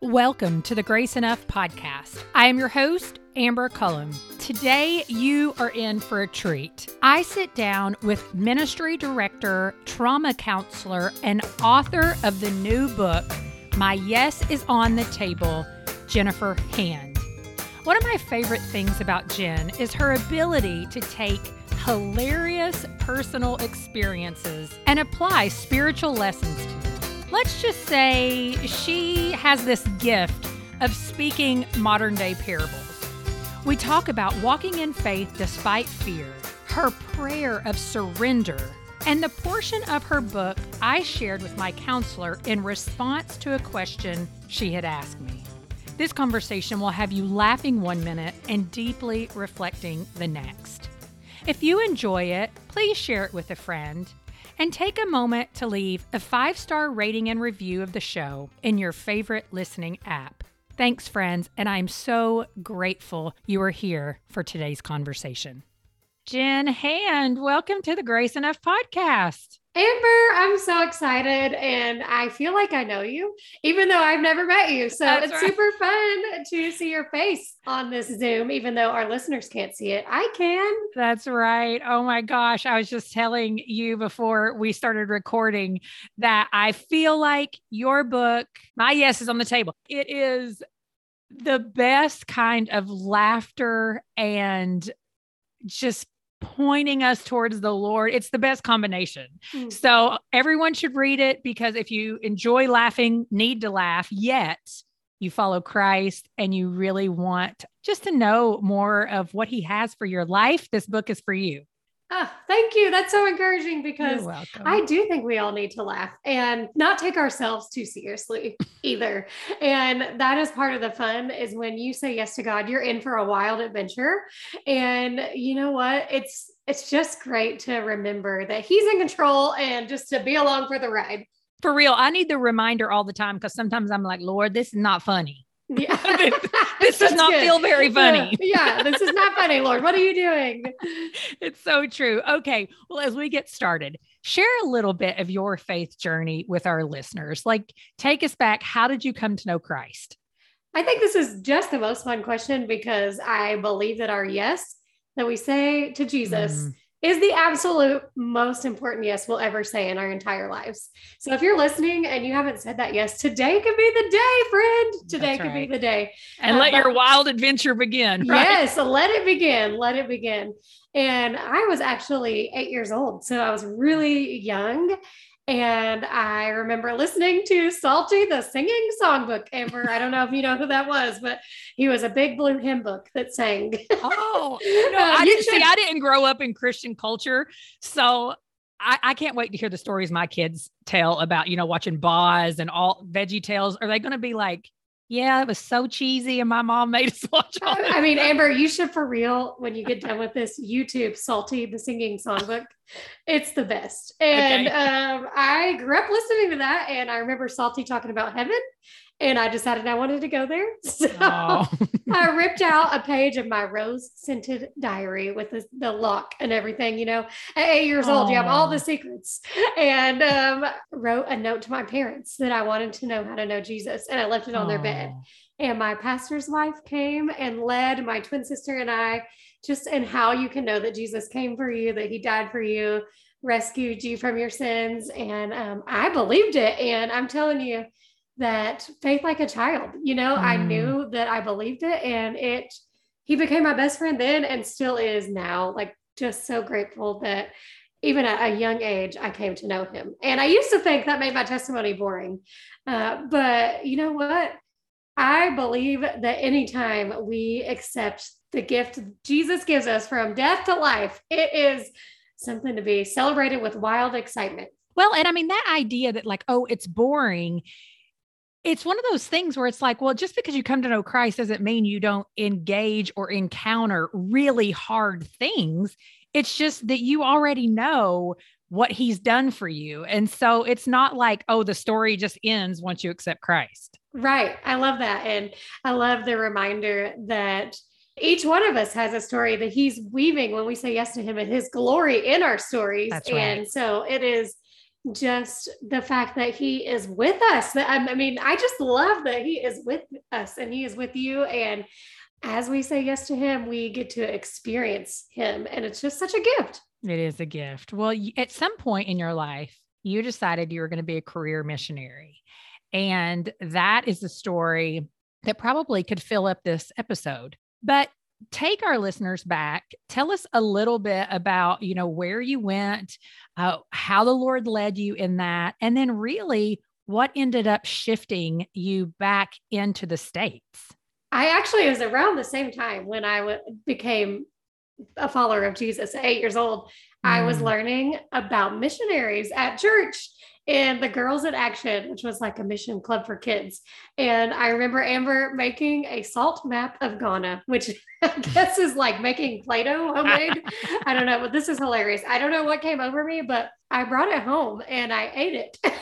Welcome to the Grace Enough podcast. I am your host, Amber Cullum. Today, you are in for a treat. I sit down with ministry director, trauma counselor, and author of the new book, My Yes is on the Table, Jennifer Hand. One of my favorite things about Jenn is her ability to take hilarious personal experiences and apply spiritual lessons to them. Let's just say she has this gift of speaking modern day parables. We talk about walking in faith despite fear, her prayer of surrender, and the portion of her book I shared with my counselor in response to a question she had asked me. This conversation will have you laughing one minute and deeply reflecting the next. If you enjoy it, please share it with a friend and take a moment to leave a five star rating and review of the show in your favorite listening app. Thanks, friends, and I'm so grateful you are here for today's conversation. Jenn Hand, welcome to the Grace Enough podcast. Amber, I'm so excited and I feel like I know you, even though I've never met you. So That's it's right. super fun to see your face on this Zoom, even though our listeners can't see it. I can. That's right. Oh my gosh. I was just telling you before we started recording that I feel like your book, My Yes is on the Table. It is the best kind of laughter and just pointing us towards the Lord. It's the best combination. Mm. So everyone should read it because if you enjoy laughing, need to laugh, yet you follow Christ and you really want just to know more of what he has for your life, this book is for you. Ah, thank you. That's so encouraging because. I do think we all need to laugh and not take ourselves too seriously either. And that is part of the fun is when you say yes to God, you're in for a wild adventure. And you know what? It's it's just great to remember that he's in control and just to be along for the ride. for real, I need the reminder all the time because sometimes I'm like, Lord, this is not funny. Yeah. This does not good. feel very funny. Yeah, this is not funny, Lord. What are you doing? it's so true. Okay. Well, as we get started, share a little bit of your faith journey with our listeners. Like, take us back. How did you come to know Christ? I think this is just the most fun question because I believe that our yes that we say to Jesus Mm. Is the absolute most important yes we'll ever say in our entire lives. So if you're listening and you haven't said that yes, today could be the day, friend. Today That's could right. be the day. And Uh, let but- your wild adventure begin. Right? Yes, let it begin. Let it begin. And I was actually eight years old. So I was really young. And I remember listening to Salty, the singing songbook. Amber, I don't know if you know who that was, but he was a big blue hymn book that sang. Oh, no, I didn't see. I didn't grow up in Christian culture, so I, I can't wait to hear the stories my kids tell about, you know, watching Boz and all Veggie Tales. Are they going to be like, yeah, it was so cheesy, and my mom made us watch all I. I mean, Amber, you should for real, when you get done with this, YouTube Salty, the singing songbook. It's the best. And Okay. um, I grew up listening to that. And I remember Salty talking about heaven. And I decided I wanted to go there. So Oh. I ripped out a page of my rose scented diary with the, the lock and everything. You know, at eight years old, you have all the secrets. And um, wrote a note to my parents that I wanted to know how to know Jesus. And I left it on their bed. Oh. And my pastor's wife came and led my twin sister and I just in how you can know that Jesus came for you, that he died for you, rescued you from your sins. And um, I believed it. And I'm telling you that faith like a child, you know, I Mm. knew that I believed it and it, he became my best friend then and still is now. Like, just so grateful that even at a young age, I came to know him. And I used to think that made my testimony boring. Uh, but you know what? I believe that anytime we accept the gift Jesus gives us from death to life, it is something to be celebrated with wild excitement. Well, and I mean, that idea that, like, oh, it's boring. It's one of those things where it's like, well, just because you come to know Christ doesn't mean you don't engage or encounter really hard things. It's just that you already know what he's done for you. And so it's not like, oh, the story just ends once you accept Christ. Right. I love that. And I love the reminder that each one of us has a story that he's weaving when we say yes to him and his glory in our stories. Right. And so it is just the fact that he is with us. I mean, I just love that he is with us and he is with you. And as we say yes to him, we get to experience him. And it's just such a gift. It is a gift. Well, at some point in your life, you decided you were going to be a career missionary. And that is a story that probably could fill up this episode. But take our listeners back tell us a little bit about you know where you went uh, how the lord led you in that and then really what ended up shifting you back into the states i actually was around the same time when I w- became a follower of jesus at eight years old mm. i was mm. learning about missionaries at church and the Girls in Action, which was like a mission club for kids. And I remember Amber making a salt map of Ghana, which I guess is like making Play Doh homemade. I don't know, but this is hilarious. I don't know what came over me, but I brought it home and I ate it.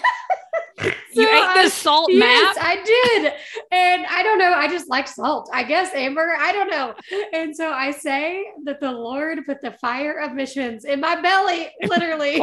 So you ate the salt yes, map? I did. And I don't know. I just like salt. I guess, Amber. I don't know. And so I say that the Lord put the fire of missions in my belly, literally.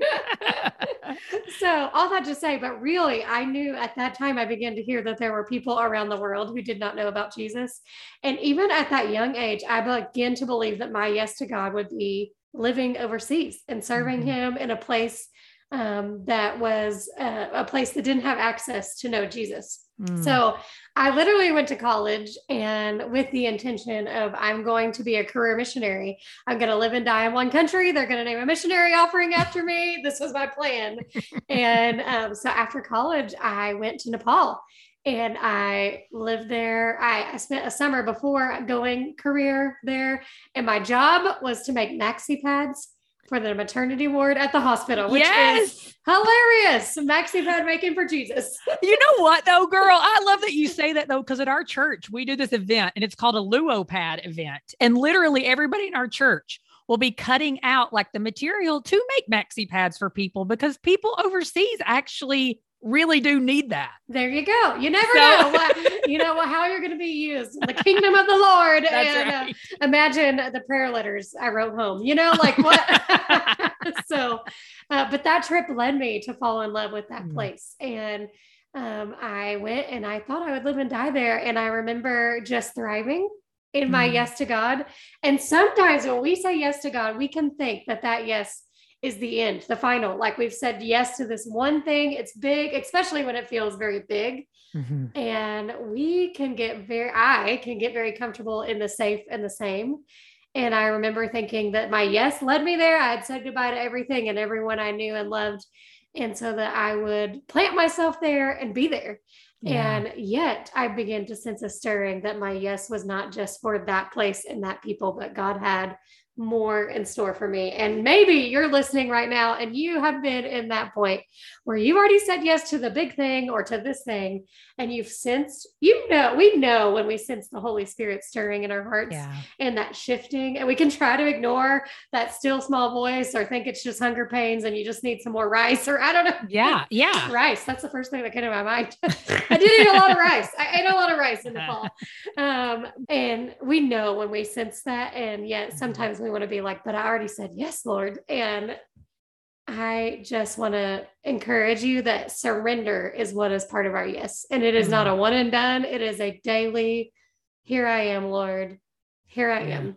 so all that to say, but really, I knew at that time I began to hear that there were people around the world who did not know about Jesus. And even at that young age, I began to believe that my yes to God would be living overseas and serving mm-hmm. Him in a place um, that was uh, a place that didn't have access to know Jesus. Mm. So I literally went to college and with the intention of I'm going to be a career missionary. I'm going to live and die in one country. They're going to name a missionary offering after me. This was my plan. and um, so after college, I went to Nepal and I lived there. I, I, spent a summer before going career there, and my job was to make maxi pads for the maternity ward at the hospital, which yes. is hilarious. Maxi pad making for Jesus. you know what though, girl? I love that you say that though, because at our church we do this event and it's called a Luo pad event. And literally everybody in our church will be cutting out like the material to make maxi pads for people because people overseas actually really do need that. There you go. You never so, know what, you know how you're going to be used in the kingdom of the Lord. and uh, right. uh, imagine the prayer letters I wrote home, you know, like what? so, uh, but that trip led me to fall in love with that mm. place. And um, I went and I thought I would live and die there. And I remember just thriving in my mm. yes to God. And sometimes when we say yes to God, we can think that that yes is the end, the final. Like we've said yes to this one thing. It's big, especially when it feels very big. Mm-hmm. And we can get very, I can get very comfortable in the safe and the same. And I remember thinking that my yes led me there. I had said goodbye to everything and everyone I knew and loved. And so that I would plant myself there and be there. Yeah. And yet I began to sense a stirring that my yes was not just for that place and that people, but God had more in store for me. And maybe you're listening right now and you have been in that point where you've already said yes to the big thing or to this thing. And you've sensed, you know, we know when we sense the Holy Spirit stirring in our hearts yeah. and that shifting. And we can try to ignore that still small voice or think it's just hunger pains and you just need some more rice or I don't know. Yeah. Yeah. rice. That's the first thing that came to my mind. I did eat a lot of rice. I ate a lot of rice in the fall. Um, and we know when we sense that. And yet sometimes we want to be like, but I already said yes, Lord. And I just want to encourage you that surrender is what is part of our yes. And it is not a mm-hmm. one and done, it is a daily, here I am, Lord. Here I yeah. am.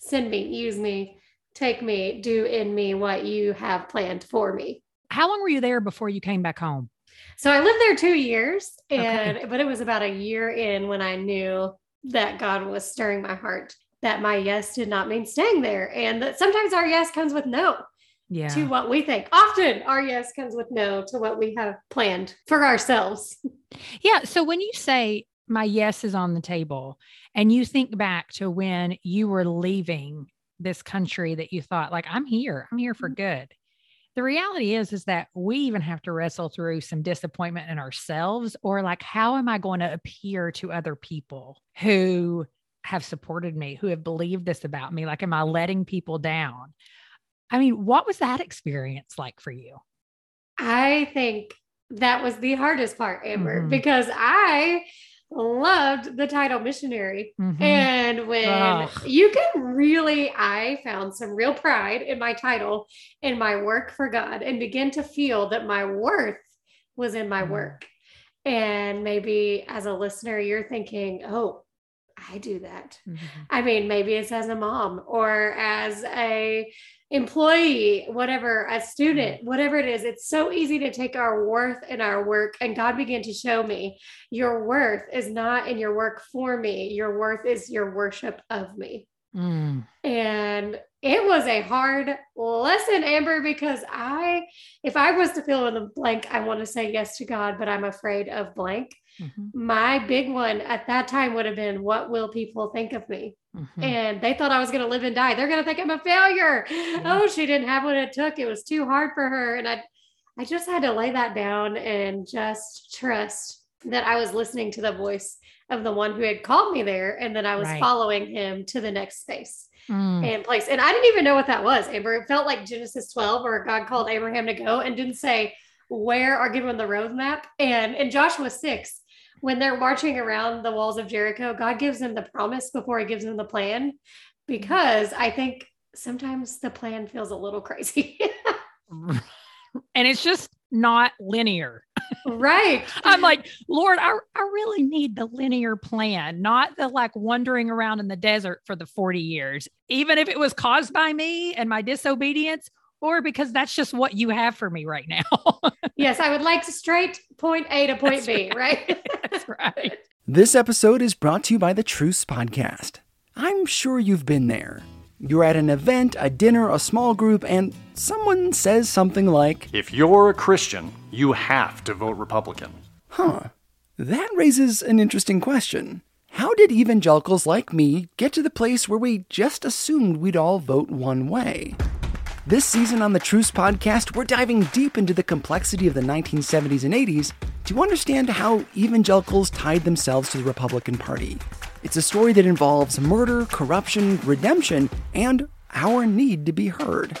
Send me, use me, take me, do in me what you have planned for me. How long were you there before you came back home? So I lived there two years, and okay. but it was about a year in when I knew that God was stirring my heart that my yes did not mean staying there. And that sometimes our yes comes with no yeah. to what we think. Often our yes comes with no to what we have planned for ourselves. Yeah. So when you say my yes is on the table and you think back to when you were leaving this country that you thought, like, I'm here, I'm here for mm-hmm. good. the reality is is that we even have to wrestle through some disappointment in ourselves or like how am i going to appear to other people who have supported me who have believed this about me like am i letting people down i mean what was that experience like for you I think that was the hardest part, Amber, Mhm. because I loved the title missionary. Mhm. And when Ugh. you can really, I found some real pride in my title, in my work for God, and begin to feel that my worth was in my Mhm. work. And maybe as a listener, you're thinking, oh, I do that. Mhm. I mean, maybe it's as a mom or as a employee, whatever, a student, whatever it is. It's so easy to take our worth in our work. And God began to show me your worth is not in your work for me. Your worth is your worship of me. Mm. And it was a hard lesson, Amber, because I, if I was to fill in the blank, I want to say yes to God, but I'm afraid of blank. Mhm. My big one at that time would have been, what will people think of me? Mhm. and they thought I was going to live and die. They're going to think I'm a failure. Oh, she didn't have what it took. It was too hard for her. And I, I just had to lay that down and just trust that I was listening to the voice of the one who had called me there and that I was Right. following him to the next space Mm. and place. And I didn't even know what that was, Amber. It felt like Genesis 12 where God called Abraham to go and didn't say where or give him the roadmap. And in Joshua 6, when they're marching around the walls of Jericho, God gives them the promise before he gives them the plan because I think sometimes the plan feels a little crazy. and it's just not linear. right. I'm like, Lord, I, I really need the linear plan, not the like wandering around in the desert for the 40 years, even if it was caused by me and my disobedience, or because that's just what you have for me right now. yes, I would like to straight point A to point That's B, right? that's right. This episode is brought to you by the Truce Podcast. I'm sure you've been there. You're at an event, a dinner, a small group, and someone says something like, If you're a Christian, you have to vote Republican. Huh, that raises an interesting question. How did evangelicals like me get to the place where we just assumed we'd all vote one way? This season on the Truce Podcast, we're diving deep into the complexity of the 1970s and 80s to understand how evangelicals tied themselves to the Republican Party. It's a story that involves murder, corruption, redemption, and our need to be heard.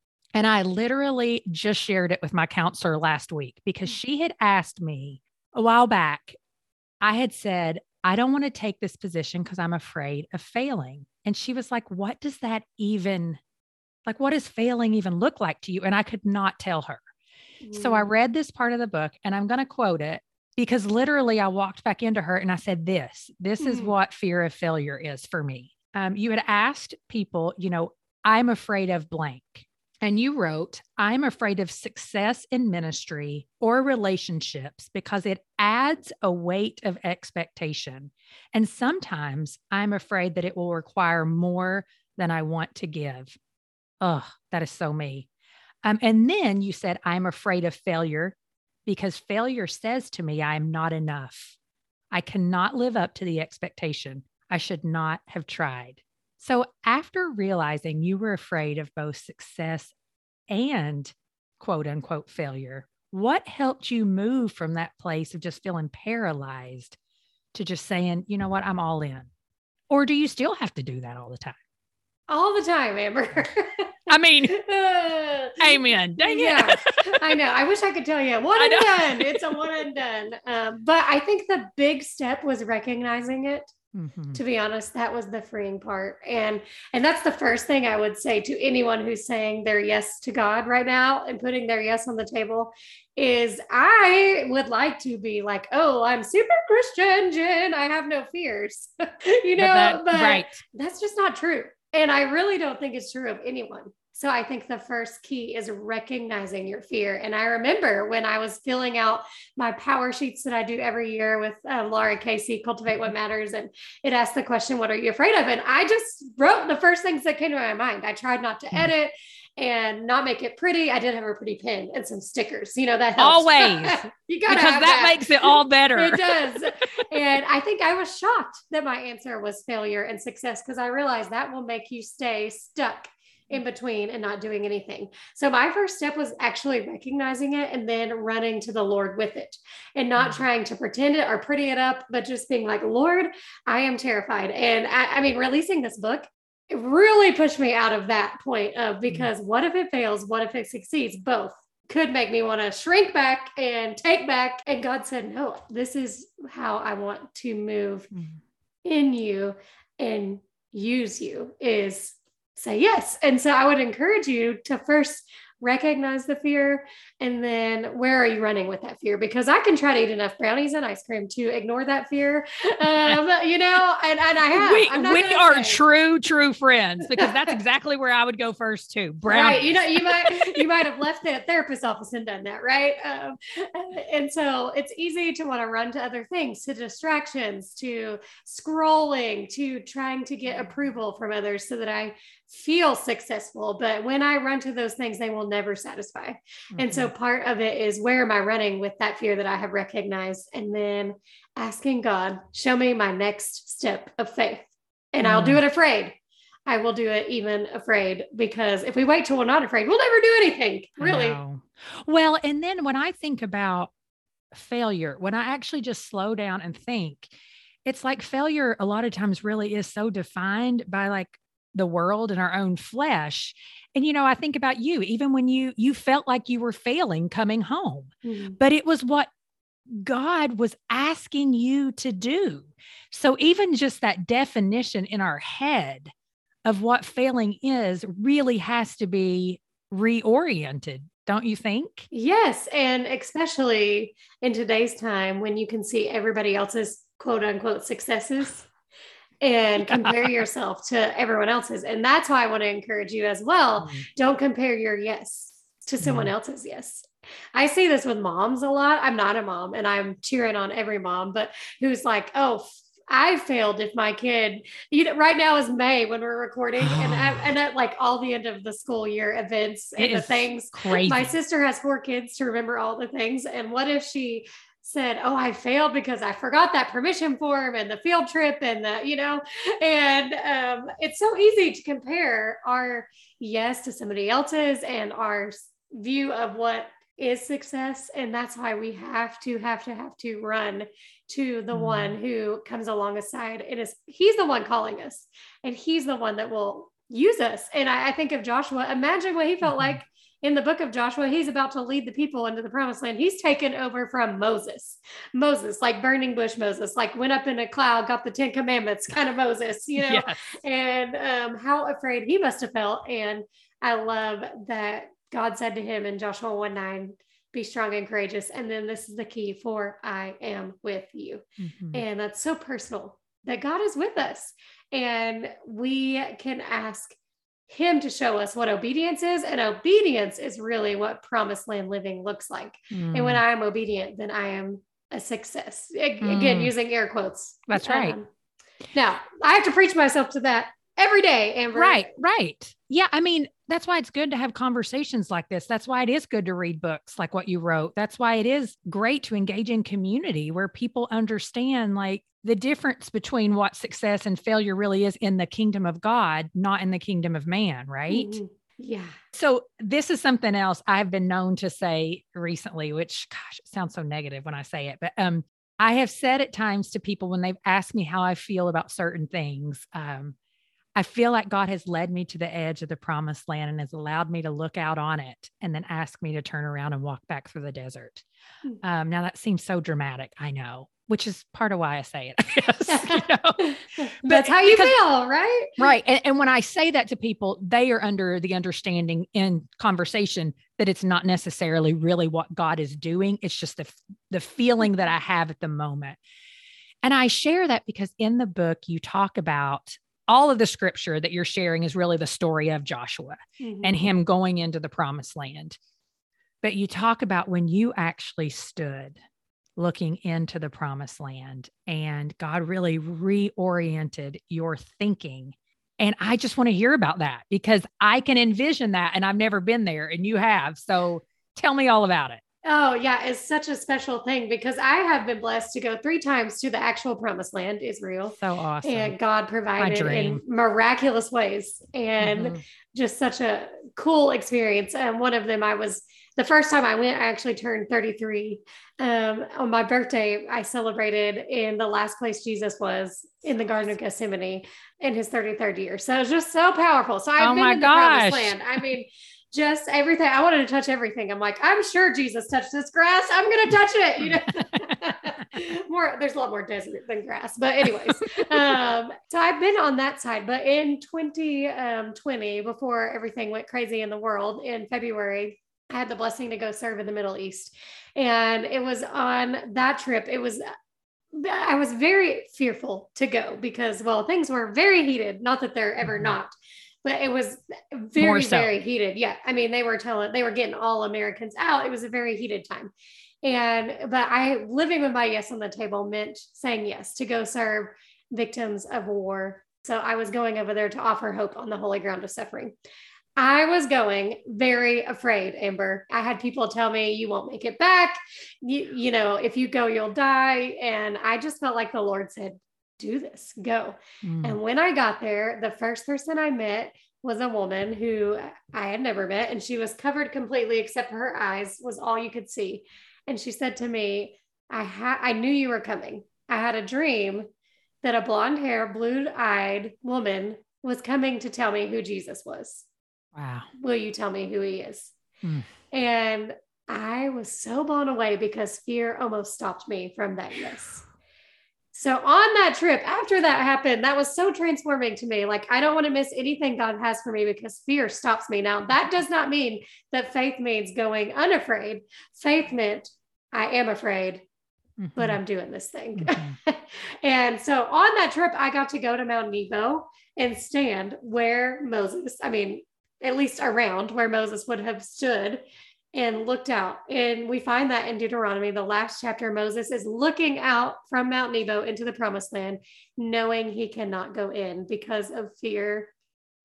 And I literally just shared it with my counselor last week because she had asked me a while back. I had said, I don't want to take this position because I'm afraid of failing. And she was like, What does that even, like, what does failing even look like to you? And I could not tell her. So I read this part of the book and I'm going to quote it because literally I walked back into her and I said, This, this is Mhm. what fear of failure is for me. Um, you had asked people, you know, I'm afraid of blank. And you wrote, I'm afraid of success in ministry or relationships because it adds a weight of expectation. And sometimes I'm afraid that it will require more than I want to give. Oh, that is so me. Um, and then you said, I'm afraid of failure because failure says to me, I'm not enough. I cannot live up to the expectation. I should not have tried. So, after realizing you were afraid of both success and quote unquote failure, what helped you move from that place of just feeling paralyzed to just saying, you know what, I'm all in? Or do you still have to do that all the time? all the time, Amber. I mean, Uh, amen. Dang it. yeah, I know. I wish I could tell you one and done. It's a one and done. Um, but I think the big step was recognizing it. Mhm. To be honest, that was the freeing part, and and that's the first thing I would say to anyone who's saying their yes to God right now and putting their yes on the table. Is I would like to be like, oh, I'm super Christian, Jenn. I have no fears, you know. But that- but right. that's just not true. And I really don't think it's true of anyone. So I think the first key is recognizing your fear. And I remember when I was filling out my power sheets that I do every year with uh, Lara Casey, Cultivate What Matters, and it asked the question, What are you afraid of? And I just wrote the first things that came to my mind. I tried not to hmm. edit and not make it pretty. I did have a pretty pen and some stickers. You know that helps. always you gotta because that, that, makes it all better. it does. and I think I was shocked that my answer was failure and success because I realized that will make you stay stuck in between and not doing anything. So my first step was actually recognizing it and then running to the Lord with it and not mm-hmm. trying to pretend it or pretty it up, but just being like, Lord, I am terrified. And I, I mean, releasing this book it really pushed me out of that point of mm-hmm. because mm-hmm. what if it fails? What if it succeeds? Both could make me want to shrink back and take back. And God said, No, this is how I want to move mm-hmm. in you and use you is say yes. And so I would encourage you to first recognize the fear and then where are you running with that fear because i can try to eat enough brownies and ice cream to ignore that fear um, you know and, and i have we, we are say. true true friends because that's exactly where i would go first too brownies. right you know you might you might have left the therapist office and done that right um, and so it's easy to want to run to other things to distractions to scrolling to trying to get approval from others so that i feel successful but when i run to those things they will never satisfy mm-hmm. and so mm-hmm. part of it is where am i running with that fear that i have recognized and then asking god show me my next step of faith and mm-hmm. i'll do mm-hmm. it afraid i will do it even afraid because if we wait till we're not afraid we'll never do anything really well and then when i think about failure when i actually just slow down and think it's like failure a lot of times really is so defined by like the world and our own flesh. And you know i think about you even when you you felt like you were failing coming home mm-hmm. but it was what god was asking you to do. So even just that definition in our head of what failing is really has to be reoriented don't you think? Yes and especially in today's time when you can see everybody else's quote unquote successes and compare yourself to everyone else's. And that's why I want to encourage you as well. Mm-hmm. Don't compare your yes to someone mm-hmm. else's yes. I see this with moms a lot. I'm not a mom and I'm cheering on every mom, but who's like, oh, I failed if my kid, you know, right now is May when we're recording, and I, and at like all the end of the school year events and the things. Crazy. My sister has four kids to remember all the things, and what if she said, Oh, I failed because I forgot that permission form and the field trip and the, you know, and um, it's so easy to compare our yes to somebody else's and our view of what is success. And that's why we have to, have to, have to run to the mm. one who comes alongside and is, he's the one calling us and he's the one that will use us. And I, I think of Joshua, imagine what he felt mm-hmm. like in the book of Joshua, he's about to lead the people into the promised land. He's taken over from Moses. Moses, like burning bush Moses, like went up in a cloud, got the 10 commandments, kind of Moses, you know, yes. and um, how afraid he must have felt. And I love that God said to him in Joshua 1 9, be strong and courageous. And then this is the key for I am with you. Mm-hmm. And that's so personal that God is with us. And we can ask him to show us what obedience is. And obedience is really what promised land living looks like. Mm. And when mm. I am obedient, then I am a success. Again, mm. using air quotes. That's right. Um, now I have to preach myself to that every day, Amber. Right, right. Yeah. I mean, that's why it's good to have conversations like this. That's why it is good to read books like what you wrote. That's why it is great to engage in community where people understand like the difference between what success and failure really is in the kingdom of God, not in the kingdom of man, right? Mm-hmm. Yeah. So this is something else I've been known to say recently, which gosh, it sounds so negative when I say it, but um, I have said at times to people when they've asked me how I feel about certain things, um, I feel like God has led me to the edge of the promised land and has allowed me to look out on it and then ask me to turn around and walk back through the desert. Hmm. Um, now that seems so dramatic, I know, which is part of why I say it. I guess, you know? That's how you because, feel, right? Right. And, and when I say that to people, they are under the understanding in conversation that it's not necessarily really what God is doing. It's just the, the feeling that I have at the moment. And I share that because in the book, you talk about all of the scripture that you're sharing is really the story of Joshua Mhm. and him going into the promised land. But you talk about when you actually stood looking into the promised land and God really reoriented your thinking. And I just want to hear about that because I can envision that and I've never been there and you have. So tell me all about it. Oh, yeah, it's such a special thing because I have been blessed to go three times to the actual promised land, Israel. So awesome. And God provided in miraculous ways and Mhm. just such a cool experience. And one of them, I was the first time I went, I actually turned 33. Um, on my birthday, I celebrated in the last place Jesus was in the Garden of Gethsemane in his 33rd year. So it was just so powerful. So I've Oh been my in the promised land. I mean, just everything. I wanted to touch everything. I'm like, I'm sure Jesus touched this grass. I'm going to touch it. You know, more, there's a lot more desert than grass. But, anyways, um, so I've been on that side. But in 2020, before everything went crazy in the world in February, I had the blessing to go serve in the Middle East. And it was on that trip, it was I was very fearful to go because, well, things were very heated. Not that they're ever Mhm. not, but it was very, so. very heated. Yeah. I mean, they were telling, they were getting all Americans out. It was a very heated time. And, but I, living with my yes on the table meant saying yes to go serve victims of war. So I was going over there to offer hope on the holy ground of suffering. I was going very afraid, Amber. I had people tell me, you won't make it back. You, you know, if you go, you'll die. And I just felt like the Lord said, do this, go. Mm. And when I got there, the first person I met was a woman who I had never met, and she was covered completely except for her eyes was all you could see. And she said to me, "I had I knew you were coming. I had a dream that a blonde hair, blue eyed woman was coming to tell me who Jesus was. Wow. Will you tell me who he is?" Hmm. And I was so blown away because fear almost stopped me from that yes. So on that trip, after that happened, that was so transforming to me. Like, I don't want to miss anything God has for me because fear stops me. Now, that does not mean that faith means going unafraid. Faith meant I am afraid, but Mhm. I'm doing this thing. Mhm. and so on that trip, I got to go to Mount Nebo and stand where Moses, I mean, at least around where Moses would have stood and looked out. And we find that in Deuteronomy, the last chapter, Moses is looking out from Mount Nebo into the promised land, knowing he cannot go in because of fear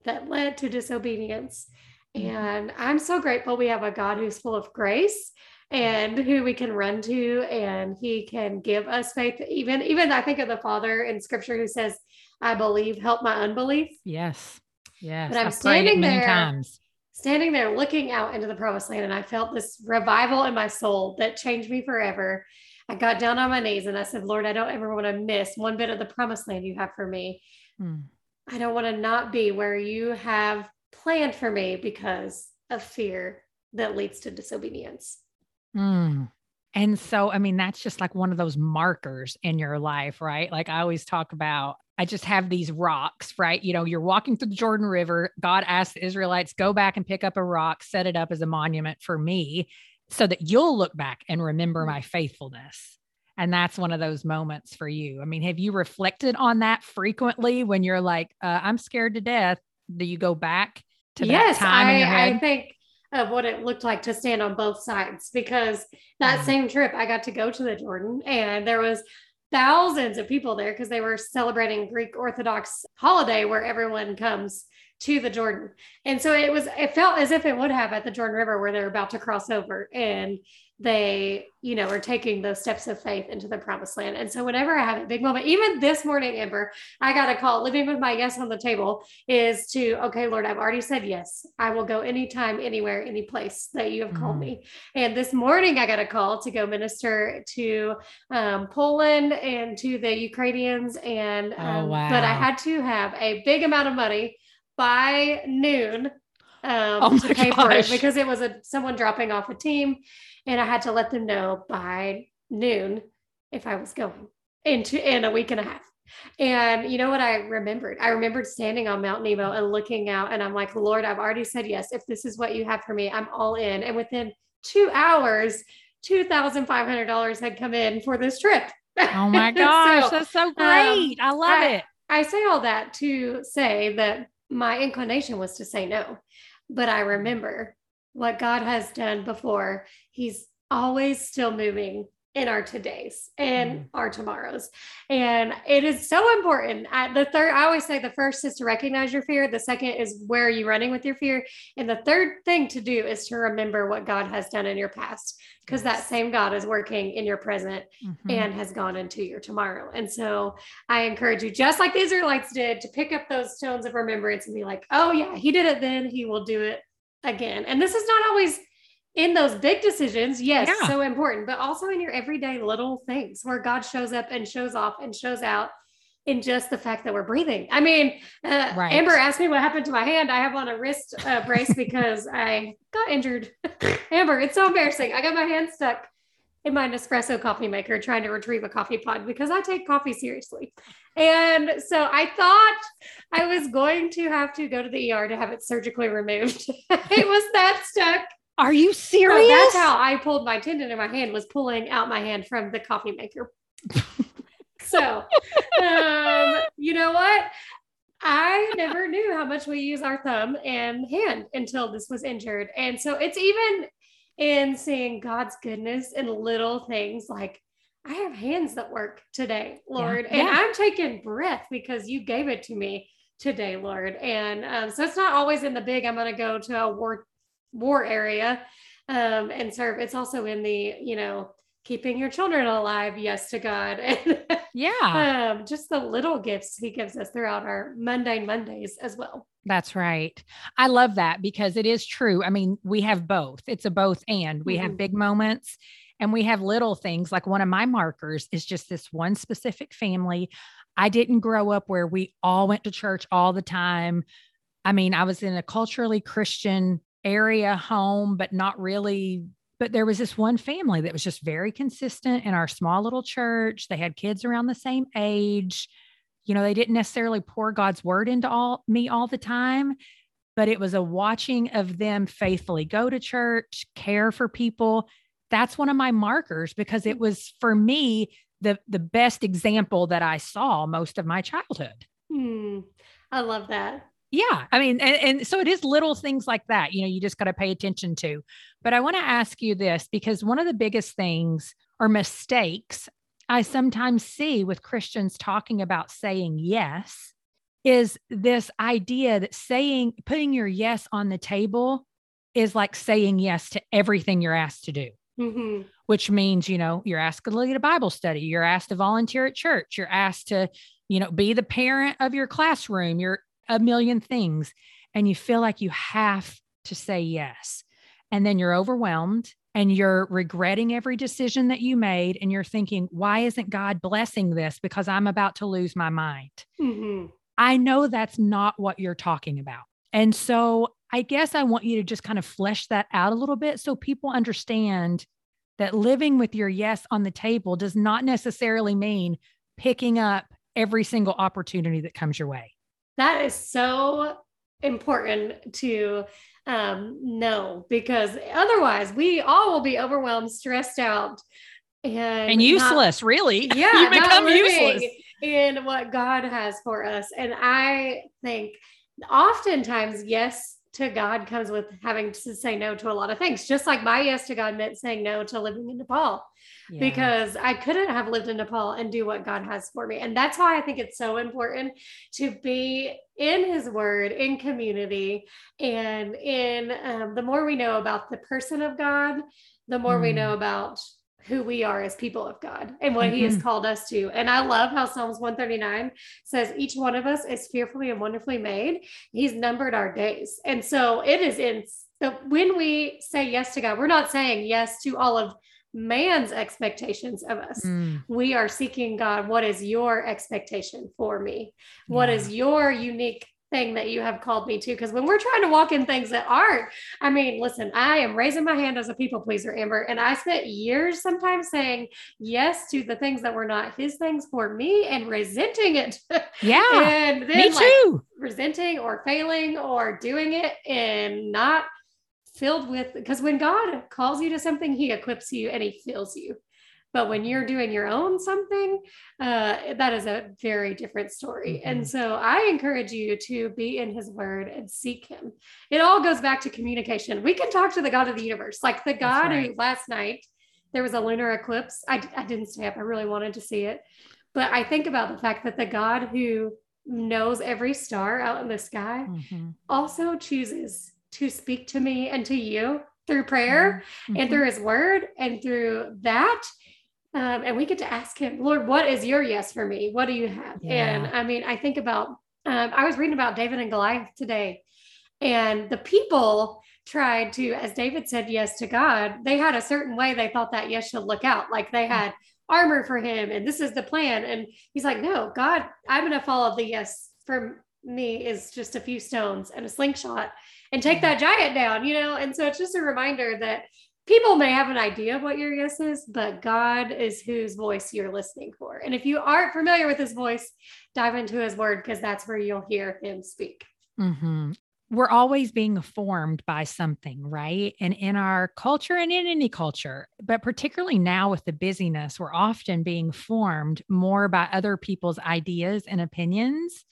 that led to disobedience. Mhm. And I'm so grateful we have a God who's full of grace and who we can run to and he can give us faith even even i think of the father in scripture who says i believe help my unbelief Yes. Yes. But I'm I've prayed it standing there. times. standing there looking out into the promised land and i felt this revival in my soul that changed me forever i got down on my knees and i said lord i don't ever want to miss one bit of the promised land you have for me Mm. i don't want to not be where you have planned for me because of fear that leads to disobedience Mm. And so, I mean, that's just like one of those markers in your life, right? Like I always talk about, I just have these rocks, right? You know, you're walking through the Jordan River. God asked the Israelites, go back and pick up a rock, set it up as a monument for me so that you'll look back and remember my faithfulness. And that's one of those moments for you. I mean, have you reflected on that frequently when you're like, uh, I'm scared to death? Do you go back to yes, that time your I. I think of what it looked like to stand on both sides because that Mhm. same trip I got to go to the Jordan and there was thousands of people there because they were celebrating Greek Orthodox holiday where everyone comes to the Jordan. And so it was it felt as if it would have at the Jordan River where they're about to cross over and they, you know, are taking those steps of faith into the promised land. And so whenever I have a big moment, even this morning, Amber, I got a call living with my yes on the table is to, okay, Lord, I've already said yes. I will go anytime, anywhere, any place that you have called Mhm. me. And this morning, I got a call to go minister to um, Poland and to the Ukrainians. And, Oh, um, but I had to have a big amount of money by noon um, Oh to pay for it because it was a someone dropping off a team, and I had to let them know by noon if I was going into in a week and a half. And you know what I remembered? I remembered standing on Mount Nebo and looking out, and I'm like, Lord, I've already said yes. If this is what you have for me, I'm all in. And within two hours, two thousand five hundred dollars had come in for this trip. Oh my gosh, So, that's so great. I love I- it. I say all that to say that my inclination was to say no, but I remember what God has done before. He's always still moving in our todays and mm. our tomorrows. And it is so important. At the third, I always say the first is to recognize your fear. The second is where are you running with your fear? And the third thing to do is to remember what God has done in your past, because yes. that same God is working in your present mm-hmm. and has gone into your tomorrow. And so I encourage you, just like the Israelites did, to pick up those stones of remembrance and be like, oh, yeah, he did it then, he will do it again. And this is not always in those big decisions, yes, yeah. so important, but also in your everyday little things where God shows up and shows off and shows out in just the fact that we're breathing. I mean, uh, right. Amber asked me what happened to my hand. I have on a wrist uh, brace because I got injured. Amber, it's so embarrassing. I got my hand stuck in my Nespresso coffee maker trying to retrieve a coffee pod because I take coffee seriously. And so I thought I was going to have to go to the ER to have it surgically removed. it was that stuck. Are you serious? So that's how I pulled my tendon in my hand was pulling out my hand from the coffee maker. so, um, you know what? I never knew how much we use our thumb and hand until this was injured. And so it's even in seeing God's goodness in little things like I have hands that work today, Lord, yeah. and yeah. I'm taking breath because you gave it to me today, Lord. And um, so it's not always in the big, I'm going to go to a war war area um, and serve. It's also in the, you know, keeping your children alive. Yes to God. And yeah, um, just the little gifts he gives us throughout our mundane Mondays as well. That's right. I love that because it is true. I mean, we have both. It's a both and we mm-hmm. have big moments and we have little things. Like one of my markers is just this one specific family. I didn't grow up where we all went to church all the time. I mean, I was in a culturally Christian area home, but not really. But there was this one family that was just very consistent in our small little church. They had kids around the same age. You know, they didn't necessarily pour God's word into all me all the time, but it was a watching of them faithfully go to church, care for people. That's one of my markers because it was for me the the best example that I saw most of my childhood. Hmm. I love that. Yeah. I mean, and, and so it is little things like that, you know, you just got to pay attention to. But I want to ask you this because one of the biggest things or mistakes I sometimes see with Christians talking about saying yes is this idea that saying, putting your yes on the table is like saying yes to everything you're asked to do. Mm-hmm. Which means, you know, you're asked to lead a Bible study, you're asked to volunteer at church, you're asked to, you know, be the parent of your classroom, you're a million things and you feel like you have to say yes. And then you're overwhelmed and you're regretting every decision that you made and you're thinking, why isn't God blessing this? Because I'm about to lose my mind. Mm-hmm. I know that's not what you're talking about. And so I guess I want you to just kind of flesh that out a little bit so people understand that living with your yes on the table does not necessarily mean picking up every single opportunity that comes your way. That is so important to um, know because otherwise we all will be overwhelmed, stressed out, and, and useless. Not, really, yeah, you become useless in what God has for us. And I think oftentimes, yes, to God comes with having to say no to a lot of things. Just like my yes to God meant saying no to living in Nepal yeah. because I couldn't have lived in Nepal and do what God has for me. And that's why I think it's so important to be in His Word, in community, and in um, the more we know about the person of God, the more mm. we know mm. about who we are as people of God and what mm-hmm. he has mm-hmm. called us to. And I love how Psalms 139 says each one of us is fearfully and wonderfully made. He's numbered our days. And so it is in so when we say yes to God, we're not saying yes to all of man's expectations of us. Mm. We are seeking God, what is your expectation for me? What yeah. is your unique thing that you have called me to. Because when we're trying to walk in things that aren't, I mean, listen, I am raising my hand as a people pleaser, Amber, and I spent years sometimes saying yes to the things that were not his things for me and resenting it. Yeah. and then me too. Like, resenting or failing or doing it and not filled with because when God calls you to something, he equips you and he fills you. But when you're doing your own something, uh, that is a very different story. Mm-hmm. And so I encourage you to be in his word and seek him. It all goes back to communication. We can talk to the God of the universe, like the God who last night there was a lunar eclipse. I, I didn't stay up, I really wanted to see it. But I think about the fact that the God who knows every star out in the sky Mhm. also chooses to speak to me and to you through prayer Mhm. and through his word and through that. Um, and we get to ask him, Lord, what is your yes for me? What do you have? And I mean, I think about, um, I was reading about David and Goliath today, and the people tried to, as David said yes to God, they had a certain way they thought that yes should look out. Like they had armor for him, and this is the plan. And he's like, no, God, I'm going to follow the yes for me is just a few stones and a slingshot and take that giant down, you know? And so it's just a reminder that people may have an idea of what your yes is, but God is whose voice you're listening for. And if you aren't familiar with his voice, dive into his word because that's where you'll hear him speak. hmm We're always being formed by something, right? And in our culture and in any culture, but particularly now with the busyness, we're often being formed more by other people's ideas and opinions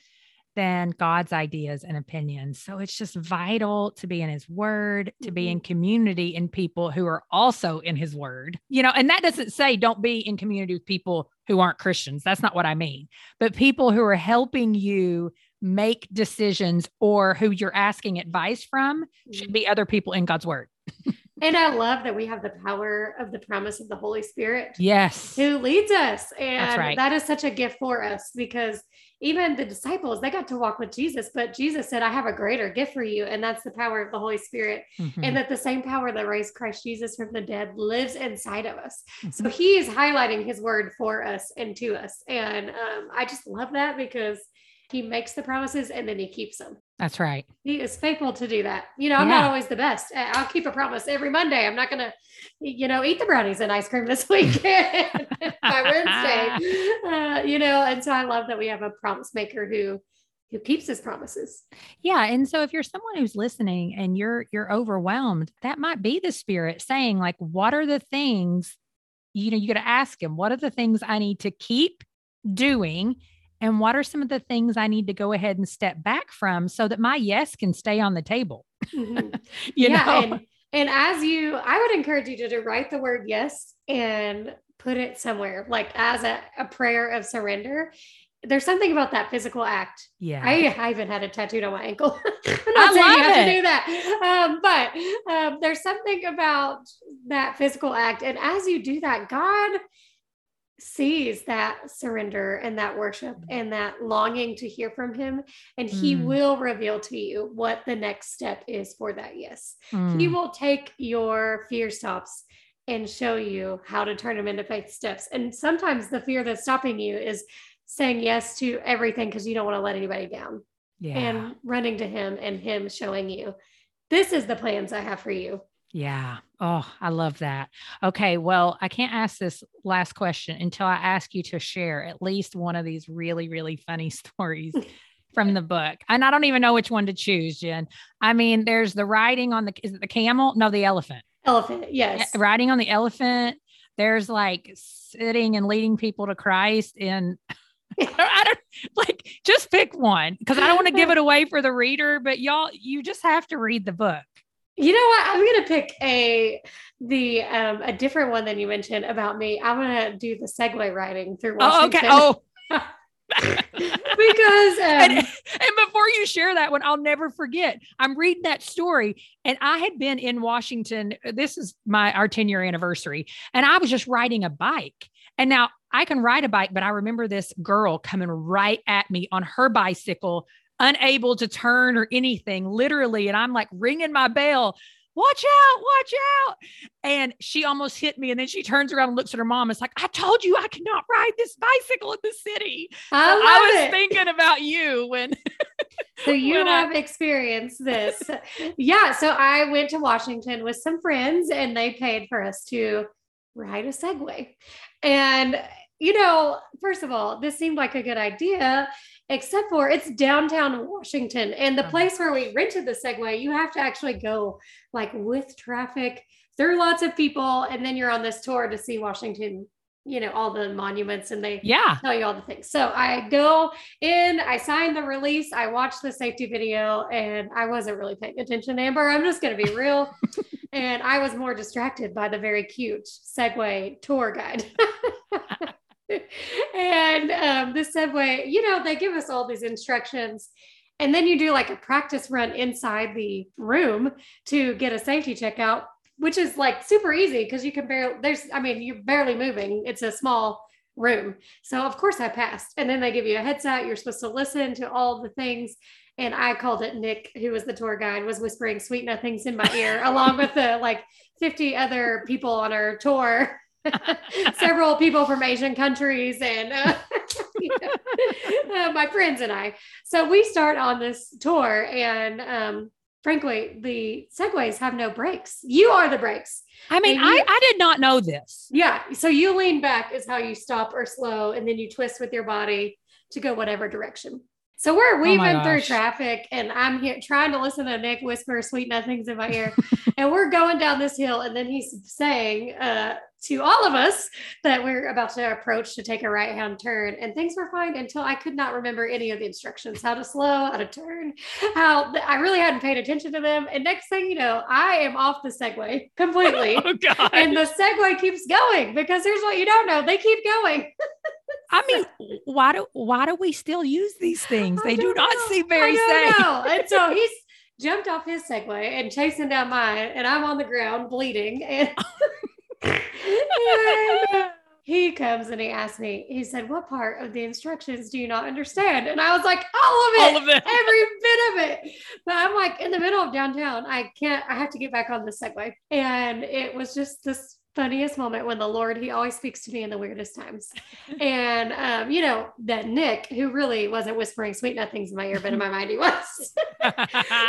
than God's ideas and opinions. So it's just vital to be in his word, to be in mm-hmm. community and people who are also in his word. You know, and that doesn't say don't be in community with people who aren't Christians. That's not what I mean. But people who are helping you make decisions or who you're asking advice from should mm-hmm. be other people in God's word. And I love that we have the power of the promise of the Holy Spirit Yes. who leads us. And right. that is such a gift for us because even the disciples, they got to walk with Jesus, but Jesus said, I have a greater gift for you. And that's the power of the Holy Spirit. Mhm. And that the same power that raised Christ Jesus from the dead lives inside of us. So Mhm. he is highlighting his word for us and to us. And um, I just love that because he makes the promises and then he keeps them. That's right. He is faithful to do that. You know, I'm not always the best. I'll keep a promise every Monday. I'm not going to, you know, eat the brownies and ice cream this weekend by Wednesday. Uh, you know, and so I love that we have a promise maker who who keeps his promises. Yeah, and so if you're someone who's listening and you're you're overwhelmed, that might be the spirit saying like what are the things you know you got to ask him what are the things I need to keep doing and what are some of the things I need to go ahead and step back from so that my yes can stay on the table. Mhm. You yeah, know. and and as you, I would encourage you to, to write the word yes and put it somewhere, like as a, a prayer of surrender. There's something about that physical act yeah. I, I even had it tattooed on my ankle. I'm I not saying you have it. to do that. Um, but um, there's something about that physical act. And as you do that, God sees that surrender and that worship and that longing to hear from Him. And He Mm. will reveal to you what the next step is for that yes. He Mm, will take your fear stops and show you how to turn them into faith steps. And sometimes the fear that's stopping you is saying yes to everything because you don't want to let anybody down yeah. and running to him and him showing you this is the plans I have for you. Yeah. Oh, I love that. Okay. Well, I can't ask this last question until I ask you to share at least one of these really, really funny stories from the book. And I don't even know which one to choose, Jenn. I mean, there's the riding on the, is it the camel? No, the elephant. Elephant, yes. Riding on the elephant. There's like sitting and leading people to Christ in, I don't, I don't like just pick one because I don't want to give it away for the reader, but y'all, you just have to read the book. You know what? I'm gonna pick a the um a different one than you mentioned about me. I'm gonna do the Segway riding through Oh, okay. Washington. Oh, because and, um, and before you share that one, I'll never forget. I'm reading that story, and I had been in Washington. This is my our 10 year anniversary, and I was just riding a bike. And now I can ride a bike, but I remember this girl coming right at me on her bicycle, unable to turn or anything, literally. And I'm like ringing my bell. Watch out, watch out. And she almost hit me. And then she turns around and looks at her mom. It's like, I told you I cannot ride this bicycle in the city. I So I was it. thinking about you when So you when I- have experienced this. yeah. So I went to Washington with some friends and they paid for us to ride a Segway. And, you know, first of all, this seemed like a good idea, except for it's downtown Washington. And the Uh-huh. place where we rented the Segway, you have to actually go like with traffic through lots of people. And then you're on this tour to see Washington you know, all the monuments and they Yeah. tell you all the things. So I go in, I sign the release, I watch the safety video, and I wasn't really paying attention, Amber. I'm just going to be real. and I was more distracted by the very cute Segway tour guide. and um, this Segway, you know, they give us all these instructions. And then you do like a practice run inside the room to get a safety checkout which is like super easy because you can barely there's i mean you're barely moving. It's a small room. So of course i passed. And then they give you a headset. You're supposed to listen to all the things. And i called it nick who was the tour guide was whispering sweet nothings in my ear along with the like 50 other people on our tour several people from asian countries and uh, you know, uh, my friends and i so we start on this tour and um, frankly, the segways have no brakes. You are the brakes. I mean, And I, I did not know this. Yeah. So you lean back is how you stop or slow, and then you twist with your body to go whatever direction. So we're Oh weaving through traffic, and I'm here trying to listen to Nick whisper sweet nothings in my ear. and we're going down this hill, and then he's saying uh, to all of us that we're about to approach to take a right hand turn, and things were fine until I could not remember any of the instructions: how to slow, how to turn, how I really hadn't paid attention to them. And next thing you know, I am off the Segway completely. Oh God. and the Segway keeps going because here's what you don't know they keep going I mean, why do why do we still use these things? They do don't know. seem very safe. know. and so he's jumped off his Segway and chasing down mine and i'm on the ground bleeding and, and he comes and he asks me he said what part of the instructions do you not understand and i was like all of it All of them. every bit of it. But I'm like in the middle of downtown. I can't, I have to get back on the Segway. And it was just this funniest moment when the Lord, he always speaks to me in the weirdest times. and, um, you know, that Nick, who really wasn't whispering sweet nothings in my ear, but in my mind he was,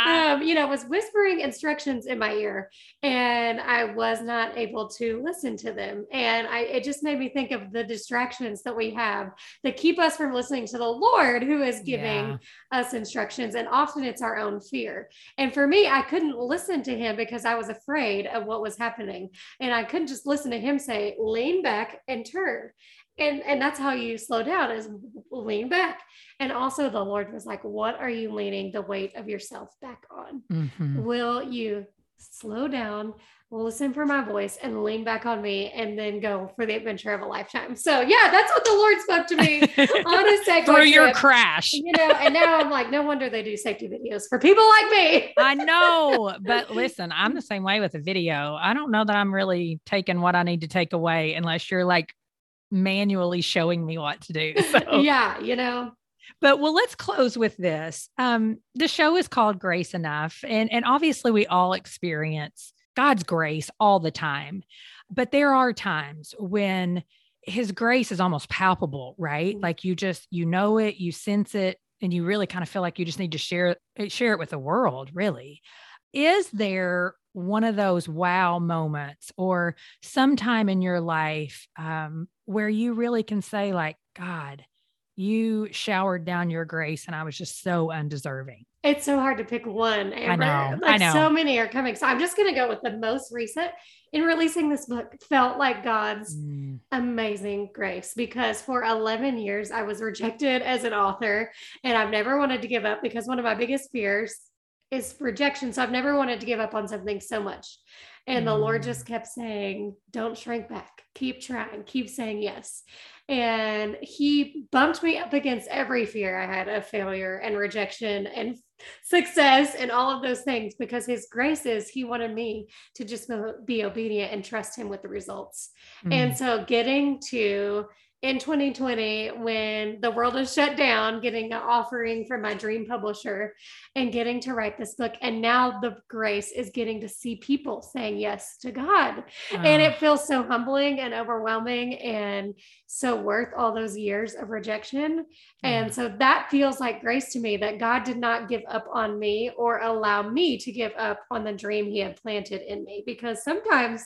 um, you know, was whispering instructions in my ear. And I was not able to listen to them. And I, it just made me think of the distractions that we have that keep us from listening to the Lord who is giving Yeah. us instructions and often it's our own fear and for me i couldn't listen to him because i was afraid of what was happening and i couldn't just listen to him say lean back and turn. And and that's how you slow down is lean back. And also the lord was like what are you leaning the weight of yourself back on? Mhm. will you slow down listen for my voice and lean back on me and then go for the adventure of a lifetime so yeah that's what the lord spoke to me on a Segway Through your crash. you know, and now I'm like, no wonder they do safety videos for people like me. I know, but listen, I'm the same way with a video. I don't know that I'm really taking what I need to take away unless you're like manually showing me what to do. So, Yeah, you know, but well, let's close with this. Um, the show is called Grace Enough, and and obviously we all experience God's grace all the time, but there are times when His grace is almost palpable, right? Mhm. Like you just you know it, you sense it, and you really kind of feel like you just need to share it- share it with the world. Really, is there one of those wow moments or sometime in your life um, where you really can say like god you showered down your grace and i was just so undeserving it's so hard to pick one. Amber. I know, I know. so many are coming. So I'm just gonna go with the most recent. In releasing this book, felt like God's Mm, amazing grace because for 11 years I was rejected as an author and I've never wanted to give up because one of my biggest fears is rejection. So I've never wanted to give up on something so much. And the Lord Mm. just kept saying, don't shrink back, keep trying, keep saying yes. And He bumped me up against every fear I had of failure and rejection and success and all of those things because His grace is He wanted me to just be obedient and trust Him with the results. mm. And so getting to in 2020, when the world is shut down, getting an offering from my dream publisher and getting to write this book. And now the grace is getting to see people saying yes to God. And Oh, it feels so humbling and overwhelming and so worth all those years of rejection. And Yeah. so that feels like grace to me that God did not give up on me or allow me to give up on the dream he had planted in me because sometimes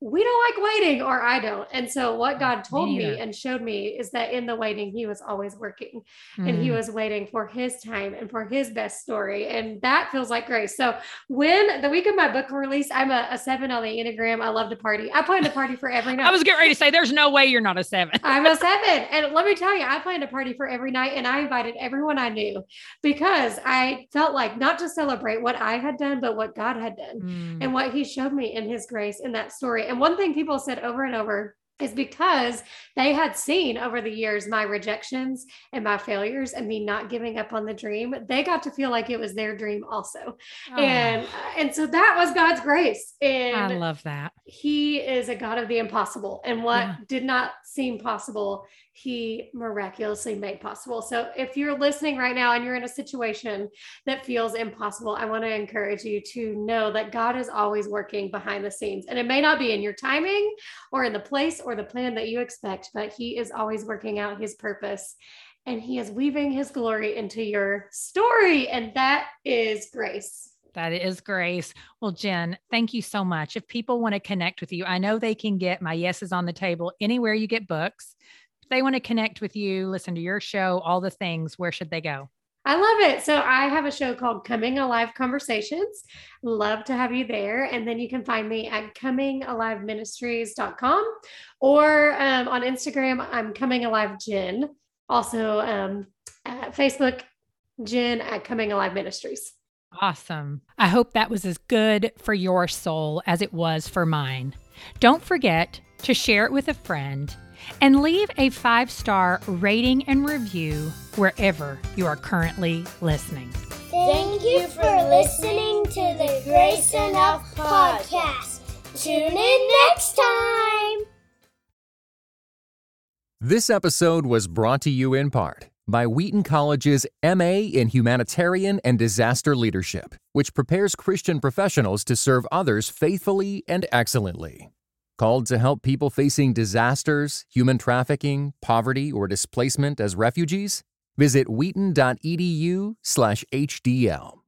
we don't like waiting or I don't. And so what oh, God told me me and showed me is that in the waiting, he was always working and he Mm. was waiting for his time and for his best story. And that feels like grace. So when the week of my book release, I'm a, a seven on the Enneagram. I love to party. I plan to party for every night. I was getting ready to say, there's no way you're not a seven. I'm a seven. And let me tell you, I planned a party for every night and I invited everyone I knew because I felt like not to celebrate what I had done, but what God had done Mm. and what he showed me in his grace in that story. And one thing people said over and over is because they had seen over the years my rejections and my failures and me not giving up on the dream. They got to feel like it was their dream also. Oh. And uh, and so that was God's grace. Oh, And I love that. he is a God of the impossible. And what Yeah. did not seem possible, he miraculously made possible. So if you're listening right now and you're in a situation that feels impossible, I want to encourage you to know that God is always working behind the scenes. And it may not be in your timing or in the place or the plan that you expect, but he is always working out his purpose. And he is weaving his glory into your story. And that is grace. That is grace. Well, Jenn, thank you so much. If people want to connect with you, I know they can get my Yes Is on the table anywhere you get books. They want to connect with you, listen to your show, all the things, where should they go? I love it. So I have a show called Coming Alive Conversations. Love to have you there. And then you can find me at comingaliveministries.com or um, on Instagram, I'm Coming Alive Jenn. Also um, Facebook, Jenn at Coming Alive Ministries. Awesome. I hope that was as good for your soul as it was for mine. Don't forget to share it with a friend and leave a five star rating and review wherever you are currently listening. Thank you for listening to the Grace Enough podcast. Tune in next time. This episode was brought to you in part by Wheaton College's MA in Humanitarian and Disaster Leadership, which prepares Christian professionals to serve others faithfully and excellently. Called to help people facing disasters, human trafficking, poverty, or displacement as refugees? Visit wheaton.edu/hdl.